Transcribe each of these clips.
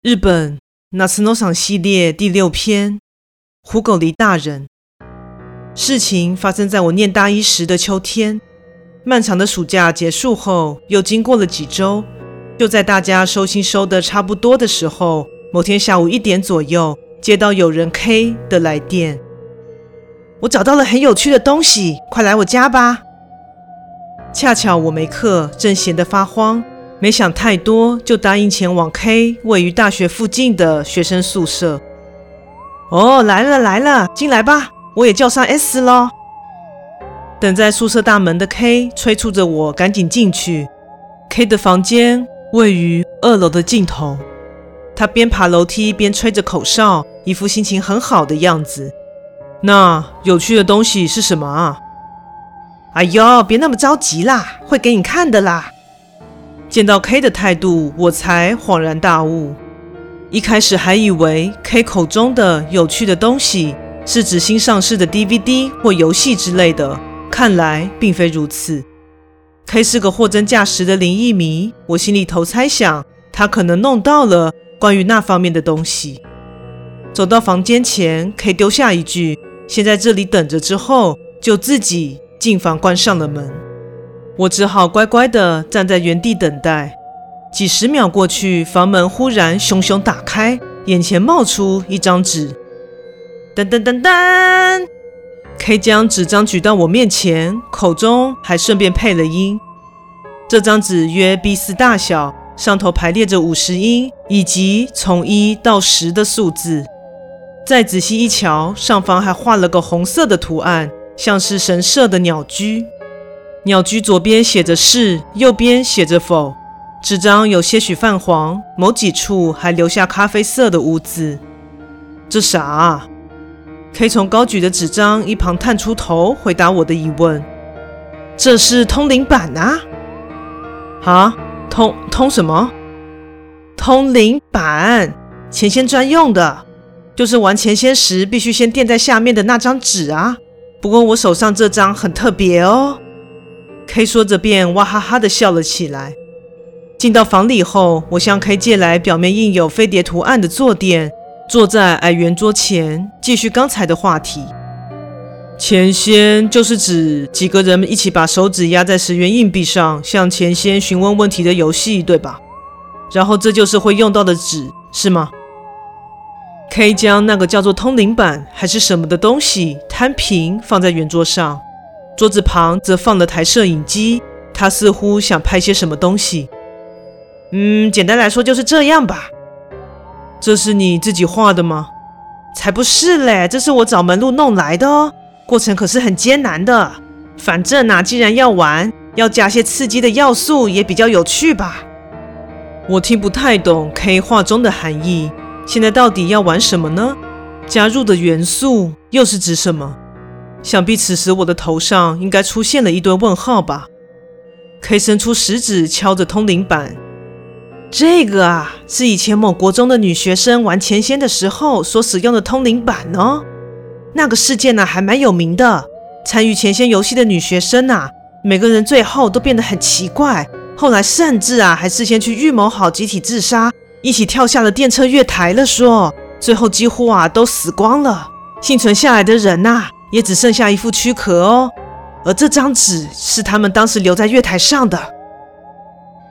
日本夏の赏系列第六篇：虎狗狸大人。事情发生在我念大一时的秋天。漫长的暑假结束后，又经过了几周，就在大家收心收得差不多的时候，某天下午一点左右，接到有人 K 的来电：“我找到了很有趣的东西，快来我家吧。”恰巧我没课，正闲得发慌。没想太多，就答应前往 K 位于大学附近的学生宿舍。哦，来了来了，进来吧，我也叫上 S 咯。等在宿舍大门的 K 催促着我赶紧进去。K 的房间位于二楼的尽头，他边爬楼梯边吹着口哨，一副心情很好的样子。那有趣的东西是什么啊？哎呦，别那么着急啦，会给你看的啦。见到 K 的态度，我才恍然大悟。一开始还以为 K 口中的有趣的东西是指新上市的 DVD 或游戏之类的，看来并非如此。K 是个货真价实的灵异迷，我心里头猜想他可能弄到了关于那方面的东西。走到房间前，K 丢下一句“先在这里等着”之后，就自己进房关上了门。我只好乖乖地站在原地等待。几十秒过去，房门忽然熊熊打开，眼前冒出一张纸。噔噔噔噔，K 将纸张举到我面前，口中还顺便配了音。这张纸约 B4 大小，上头排列着五十音以及从一到十的数字。再仔细一瞧，上方还画了个红色的图案，像是神社的鸟居。鸟居左边写着是，右边写着否。纸张有些许泛黄，某几处还留下咖啡色的污渍。这啥啊？K 从高举的纸张一旁探出头，回答我的疑问：“这是通灵板啊？啊？通通什么？通灵板，前仙专用的，就是玩前仙时必须先垫在下面的那张纸啊。不过我手上这张很特别哦。” K 说着，便哇哈哈的笑了起来。进到房里后，我向 K 借来表面印有飞碟图案的坐垫，坐在矮圆桌前，继续刚才的话题。钱仙就是指几个人一起把手指压在十元硬币上，向钱仙询问问题的游戏，对吧？然后这就是会用到的纸，是吗？K 将那个叫做通灵板还是什么的东西摊平，放在圆桌上。桌子旁则放了台摄影机，他似乎想拍些什么东西。嗯，简单来说就是这样吧。这是你自己画的吗？才不是嘞，这是我找门路弄来的哦。过程可是很艰难的。反正啊，既然要玩，要加些刺激的要素也比较有趣吧。我听不太懂 K 画中的含义。现在到底要玩什么呢？加入的元素又是指什么？想必此时我的头上应该出现了一堆问号吧？K 伸出食指敲着通灵板，这个啊是以前某国中的女学生玩前仙的时候所使用的通灵板哦。那个事件呢、还蛮有名的，参与前仙游戏的女学生啊，每个人最后都变得很奇怪，后来甚至啊还事先去预谋好集体自杀，一起跳下了电车月台了说，最后几乎啊都死光了，幸存下来的人呐、也只剩下一副躯壳哦，而这张纸是他们当时留在月台上的。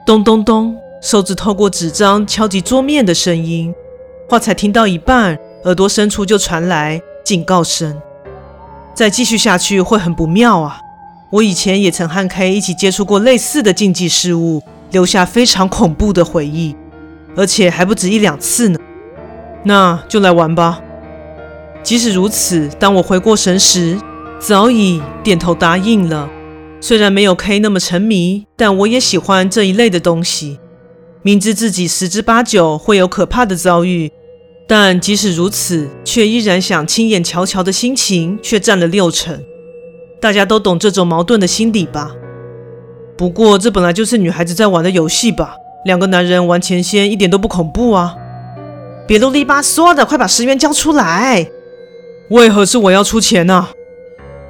咚咚咚，手指透过纸张敲击桌面的声音，话才听到一半，耳朵深处就传来警告声。再继续下去会很不妙啊！我以前也曾和 K 一起接触过类似的禁忌事物，留下非常恐怖的回忆，而且还不止一两次呢。那就来玩吧。即使如此，当我回过神时，早已点头答应了。虽然没有 K 那么沉迷，但我也喜欢这一类的东西。明知自己十之八九会有可怕的遭遇，但即使如此，却依然想亲眼瞧瞧的心情却占了六成。大家都懂这种矛盾的心理吧？不过这本来就是女孩子在玩的游戏吧？两个男人玩钱仙一点都不恐怖啊！别啰里吧嗦的，快把十元交出来！为何是我要出钱呢、啊？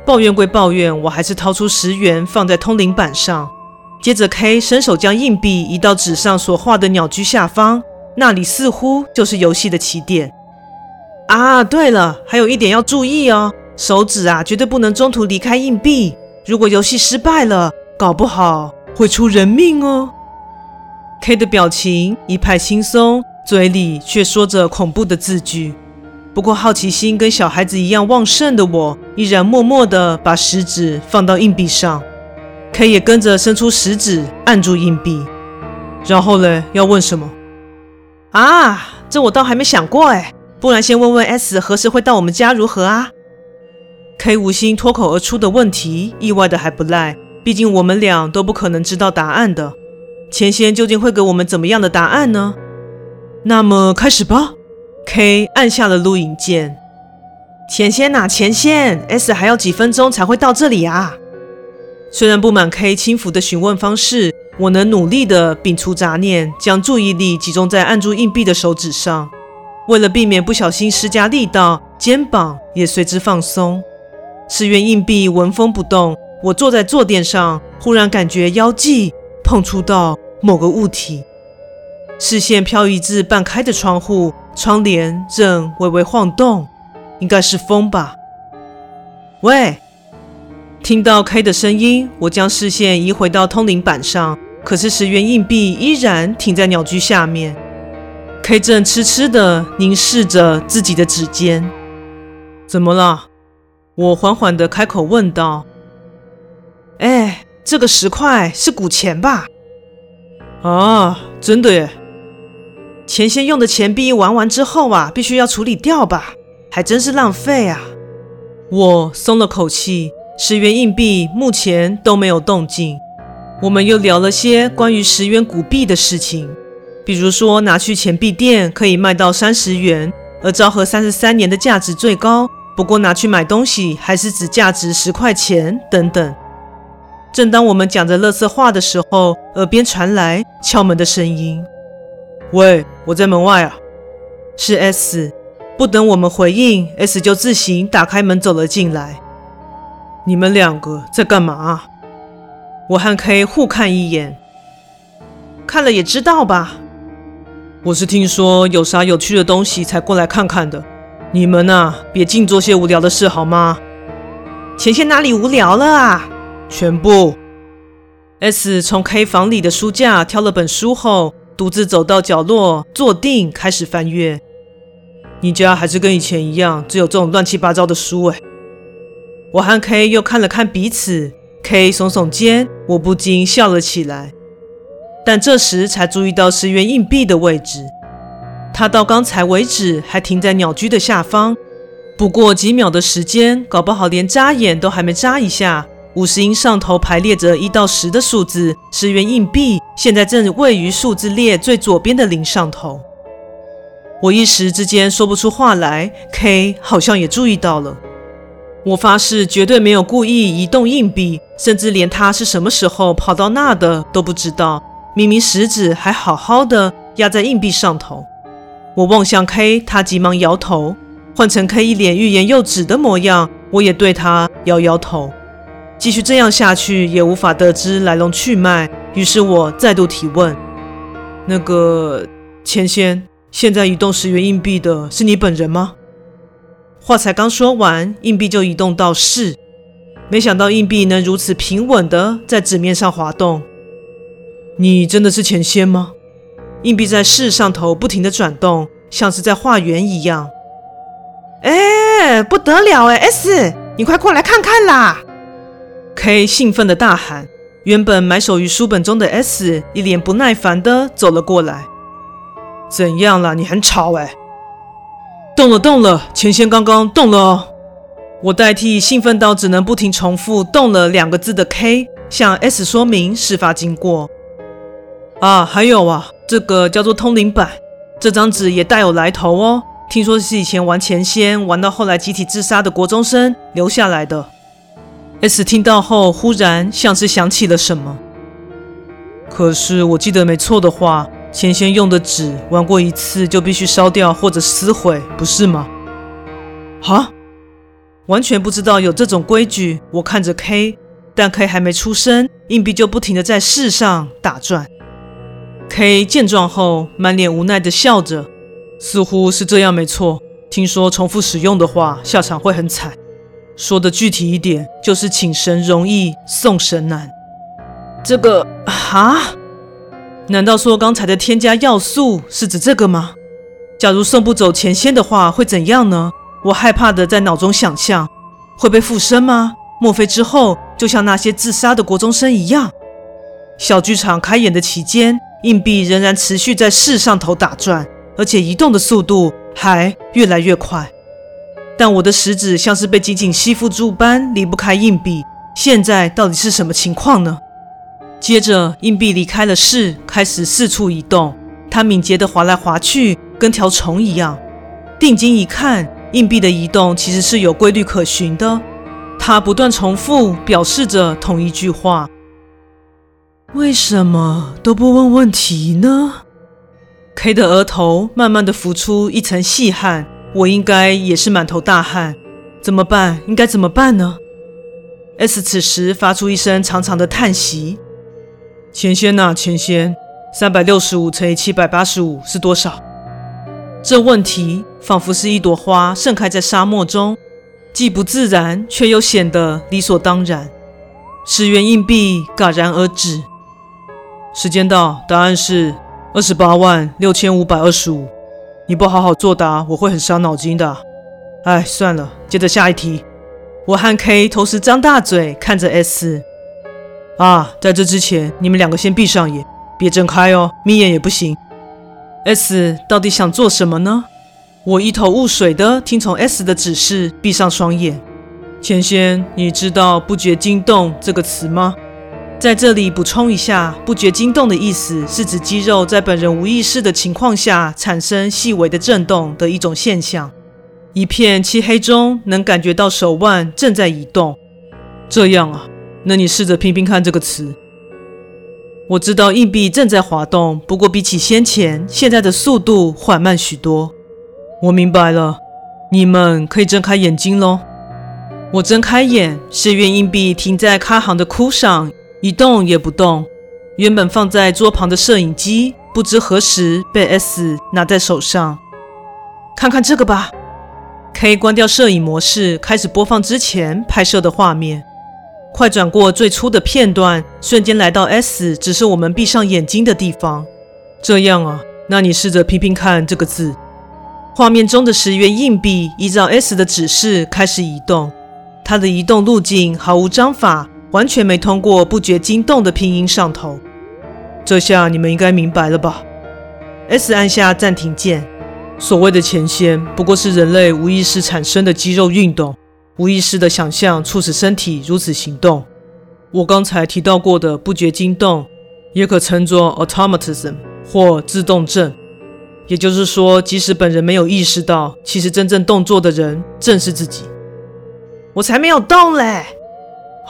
抱怨归抱怨，我还是掏出十元放在通灵板上。接着，K 伸手将硬币移到纸上所画的鸟居下方，那里似乎就是游戏的起点。啊，对了，还有一点要注意哦，手指啊绝对不能中途离开硬币。如果游戏失败了，搞不好会出人命哦。K 的表情一派轻松，嘴里却说着恐怖的字句。不过好奇心跟小孩子一样旺盛的我，依然默默地把食指放到硬币上。K 也跟着伸出食指按住硬币。然后呢，要问什么？啊，这我倒还没想过哎。不然先问问 S 何时会到我们家如何啊？K 无心脱口而出的问题，意外的还不赖。毕竟我们俩都不可能知道答案的。钱仙究竟会给我们怎么样的答案呢？那么开始吧。K 按下了录影键。前线呐，前线，S 还要几分钟才会到这里啊？虽然不满 K 轻浮的询问方式，我能努力的摒除杂念，将注意力集中在按住硬币的手指上。为了避免不小心施加力道，肩膀也随之放松。十元硬币纹风不动。我坐在坐垫上，忽然感觉腰际碰触到某个物体，视线飘移至半开的窗户，窗帘正微微晃动，应该是风吧。喂，听到 K 的声音，我将视线移回到通灵板上，可是十元硬币依然停在鸟居下面。K 正痴痴地凝视着自己的指尖，怎么了？我缓缓地开口问道：“哎，这个十块是古钱吧？”“啊，真的耶！钱先用的钱币玩完之后啊，必须要处理掉吧？还真是浪费啊！”我松了口气，十元硬币目前都没有动静。我们又聊了些关于十元古币的事情。比如说，拿去钱币店可以卖到三十元，而昭和三十三年的价值最高。不过拿去买东西还是只价值十块钱等等。正当我们讲着乐色话的时候，耳边传来敲门的声音：“喂，我在门外啊。”是 S。不等我们回应，S 就自行打开门走了进来。你们两个在干嘛？我和 K 互看一眼，看了也知道吧。我是听说有啥有趣的东西才过来看看的。你们呐、啊，别净做些无聊的事好吗？前线哪里无聊了啊？全部。S 从 K 房里的书架挑了本书后，独自走到角落坐定，开始翻阅。你家还是跟以前一样，只有这种乱七八糟的书哎。我和 K 又看了看彼此，K 耸耸肩，我不禁笑了起来。但这时才注意到十元硬币的位置，它到刚才为止还停在鸟居的下方。不过几秒的时间，搞不好连眨眼都还没眨一下，五十音上头排列着一到十的数字，十元硬币现在正位于数字列最左边的零上头。我一时之间说不出话来，K 好像也注意到了。我发誓绝对没有故意移动硬币，甚至连他是什么时候跑到那的都不知道。明明食指还好好的压在硬币上头，我望向 K，他急忙摇头。换成 K 一脸欲言又止的模样，我也对他摇摇头。继续这样下去也无法得知来龙去脉，于是我再度提问：“那个钱仙，现在移动十元硬币的是你本人吗？”话才刚说完，硬币就移动到是，没想到硬币能如此平稳的在纸面上滑动。你真的是钱仙吗？硬币在是上头不停地转动，像是在画圆一样。哎，不得了哎！S，你快过来看看啦！K 兴奋地大喊。原本埋首于书本中的 S 一脸不耐烦地走了过来。怎样啦？你很吵哎！动了动了，钱仙刚刚动了哦。我代替兴奋到只能不停重复“动了”两个字的 K，向 S 说明事发经过。啊，还有啊，这个叫做通灵板，这张纸也带有来头哦。听说是以前玩前仙玩到后来集体自杀的国中生留下来的。S 听到后，忽然像是想起了什么。可是我记得没错的话，钱仙用的纸玩过一次就必须烧掉或者撕毁，不是吗？哈，完全不知道有这种规矩。我看着 K，但 K 还没出声，硬币就不停的在世上打转。K 见状后，满脸无奈的笑着，似乎是这样没错。听说重复使用的话，下场会很惨。说的具体一点，就是请神容易送神难。这个啊？难道说刚才的添加要素是指这个吗？假如送不走钱仙的话，会怎样呢？我害怕的在脑中想象，会被附身吗？莫非之后就像那些自杀的国中生一样？小剧场开演的期间，硬币仍然持续在市上头打转，而且移动的速度还越来越快。但我的食指像是被紧紧吸附住般离不开硬币。现在到底是什么情况呢？接着，硬币离开了市，开始四处移动。它敏捷地滑来滑去，跟条虫一样。定睛一看，硬币的移动其实是有规律可循的。它不断重复，表示着同一句话。为什么都不问问题呢？K 的额头慢慢的浮出一层细汗，我应该也是满头大汗。怎么办？应该怎么办呢？S 此时发出一声长长的叹息：“钱仙呐，钱仙，三百六十五乘以七百八十五是多少？”这问题仿佛是一朵花盛开在沙漠中，既不自然，却又显得理所当然。十元硬币戛然而止。时间到，答案是二十八万六千五百二十五。你不好好作答，我会很伤脑筋的。哎，算了，接着下一题。我和 K 同时张大嘴看着 S。啊，在这之前，你们两个先闭上眼，别睁开哦，眯眼也不行。S 到底想做什么呢？我一头雾水的听从 S 的指示，闭上双眼。钱仙，你知道“不觉惊动”这个词吗？在这里补充一下，不觉惊动的意思是指肌肉在本人无意识的情况下产生细微的震动的一种现象。一片漆黑中能感觉到手腕正在移动。这样啊，那你试着拼拼看这个词。我知道硬币正在滑动，不过比起先前，现在的速度缓慢许多。我明白了，你们可以睁开眼睛喽。我睁开眼，是愿硬币停在卡行的窟上。一动也不动。原本放在桌旁的摄影机，不知何时被 S 拿在手上。看看这个吧。K 关掉摄影模式，开始播放之前拍摄的画面。快转过最初的片段，瞬间来到 S 只是我们闭上眼睛的地方。这样啊，那你试着拼拼看这个字。画面中的十元硬币依照 S 的指示开始移动，它的移动路径毫无章法。完全没通过不觉惊动的拼音上头，这下你们应该明白了吧？S 按下暂停键。所谓的钱仙，不过是人类无意识产生的肌肉运动，无意识的想象促使身体如此行动。我刚才提到过的不觉惊动，也可称作 automatism 或自动症。也就是说，即使本人没有意识到，其实真正动作的人正是自己。我才没有动嘞！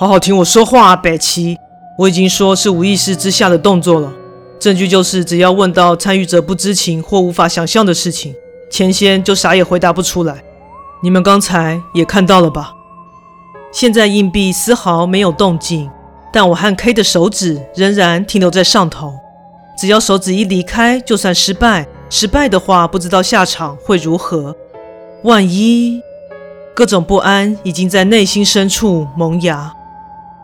好好听我说话啊，北齐！我已经说是无意识之下的动作了。证据就是，只要问到参与者不知情或无法想象的事情，前先就啥也回答不出来。你们刚才也看到了吧？现在硬币丝毫没有动静，但我和 K 的手指仍然停留在上头。只要手指一离开，就算失败。失败的话，不知道下场会如何。万一……各种不安已经在内心深处萌芽。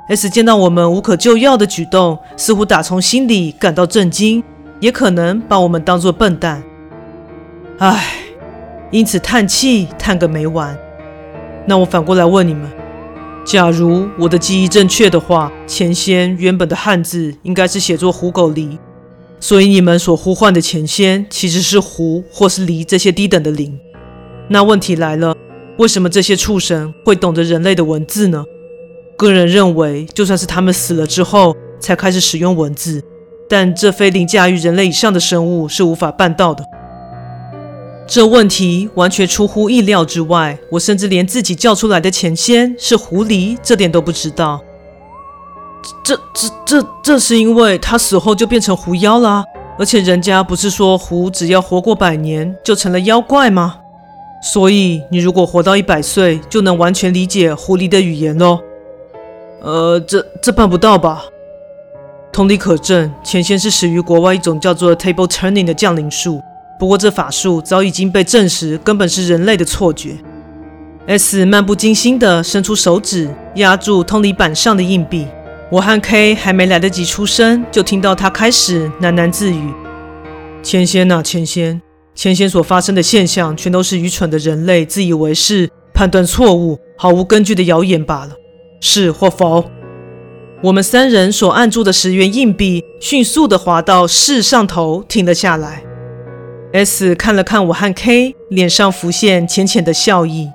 S 见到我们无可救药的举动，似乎打从心里感到震惊，也可能把我们当作笨蛋。唉，因此叹气叹个没完。那我反过来问你们：假如我的记忆正确的话，前仙原本的汉字应该是写作“狐狗狸”，所以你们所呼唤的前仙其实是“狐”或是“狸”这些低等的灵。那问题来了，为什么这些畜生会懂得人类的文字呢？个人认为，就算是他们死了之后才开始使用文字，但这非凌驾于人类以上的生物是无法办到的。这问题完全出乎意料之外，我甚至连自己叫出来的前先是狐狸这点都不知道。这、这、这、这是因为他死后就变成狐妖了，而且人家不是说狐只要活过百年就成了妖怪吗？所以你如果活到一百岁，就能完全理解狐狸的语言喽。呃，这这办不到吧？同理可证，前先是始于国外一种叫做 table turning 的降临术。不过这法术早已经被证实，根本是人类的错觉。S 漫不经心地伸出手指，压住通理板上的硬币。我和 K 还没来得及出声，就听到他开始喃喃自语：“钱仙呐，钱仙，钱仙所发生的现象，全都是愚蠢的人类自以为是、判断错误、毫无根据的谣言罢了。是或否？”我们三人所按住的十元硬币迅速地滑到“是”上头，停了下来。S 看了看我和 K，脸上浮现浅浅的笑意。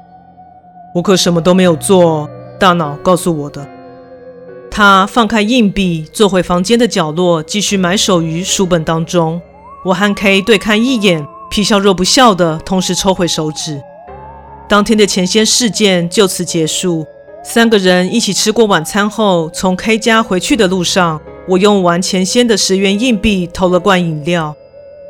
我可什么都没有做，大脑告诉我的。他放开硬币，坐回房间的角落，继续埋首于书本当中。我和 K 对看一眼，皮笑肉不笑的同时抽回手指。当天的钱仙事件就此结束。三个人一起吃过晚餐后，从 K 家回去的路上，我用完钱先的十元硬币投了罐饮料。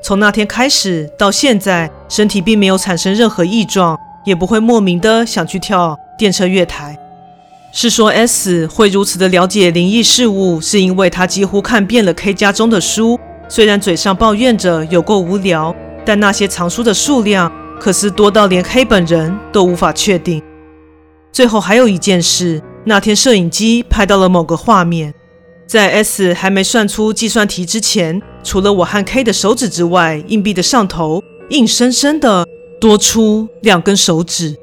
从那天开始到现在，身体并没有产生任何异状，也不会莫名的想去跳电车月台。是说 S 会如此的了解灵异事物，是因为他几乎看遍了 K 家中的书。虽然嘴上抱怨着有够无聊，但那些藏书的数量可是多到连 K 本人都无法确定。最后还有一件事，那天摄影机拍到了某个画面。在 S 还没算出计算题之前，除了我和 K 的手指之外，硬币的上头硬生生的多出两根手指。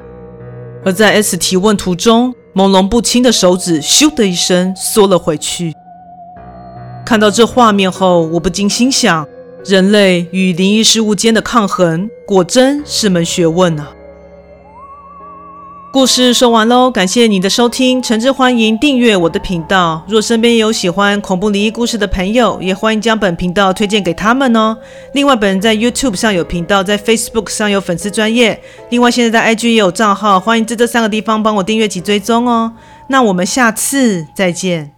而在 S 提问途中，朦胧不清的手指咻的一声缩了回去。看到这画面后，我不禁心想：人类与灵异事物间的抗衡，果真是门学问啊！故事说完喽，感谢你的收听，诚挚欢迎订阅我的频道。若身边有喜欢恐怖灵异故事的朋友，也欢迎将本频道推荐给他们哦。另外，本人在 YouTube 上有频道，在 Facebook 上有粉丝专业，另外现在在 IG 也有账号，欢迎在这三个地方帮我订阅及追踪哦。那我们下次再见。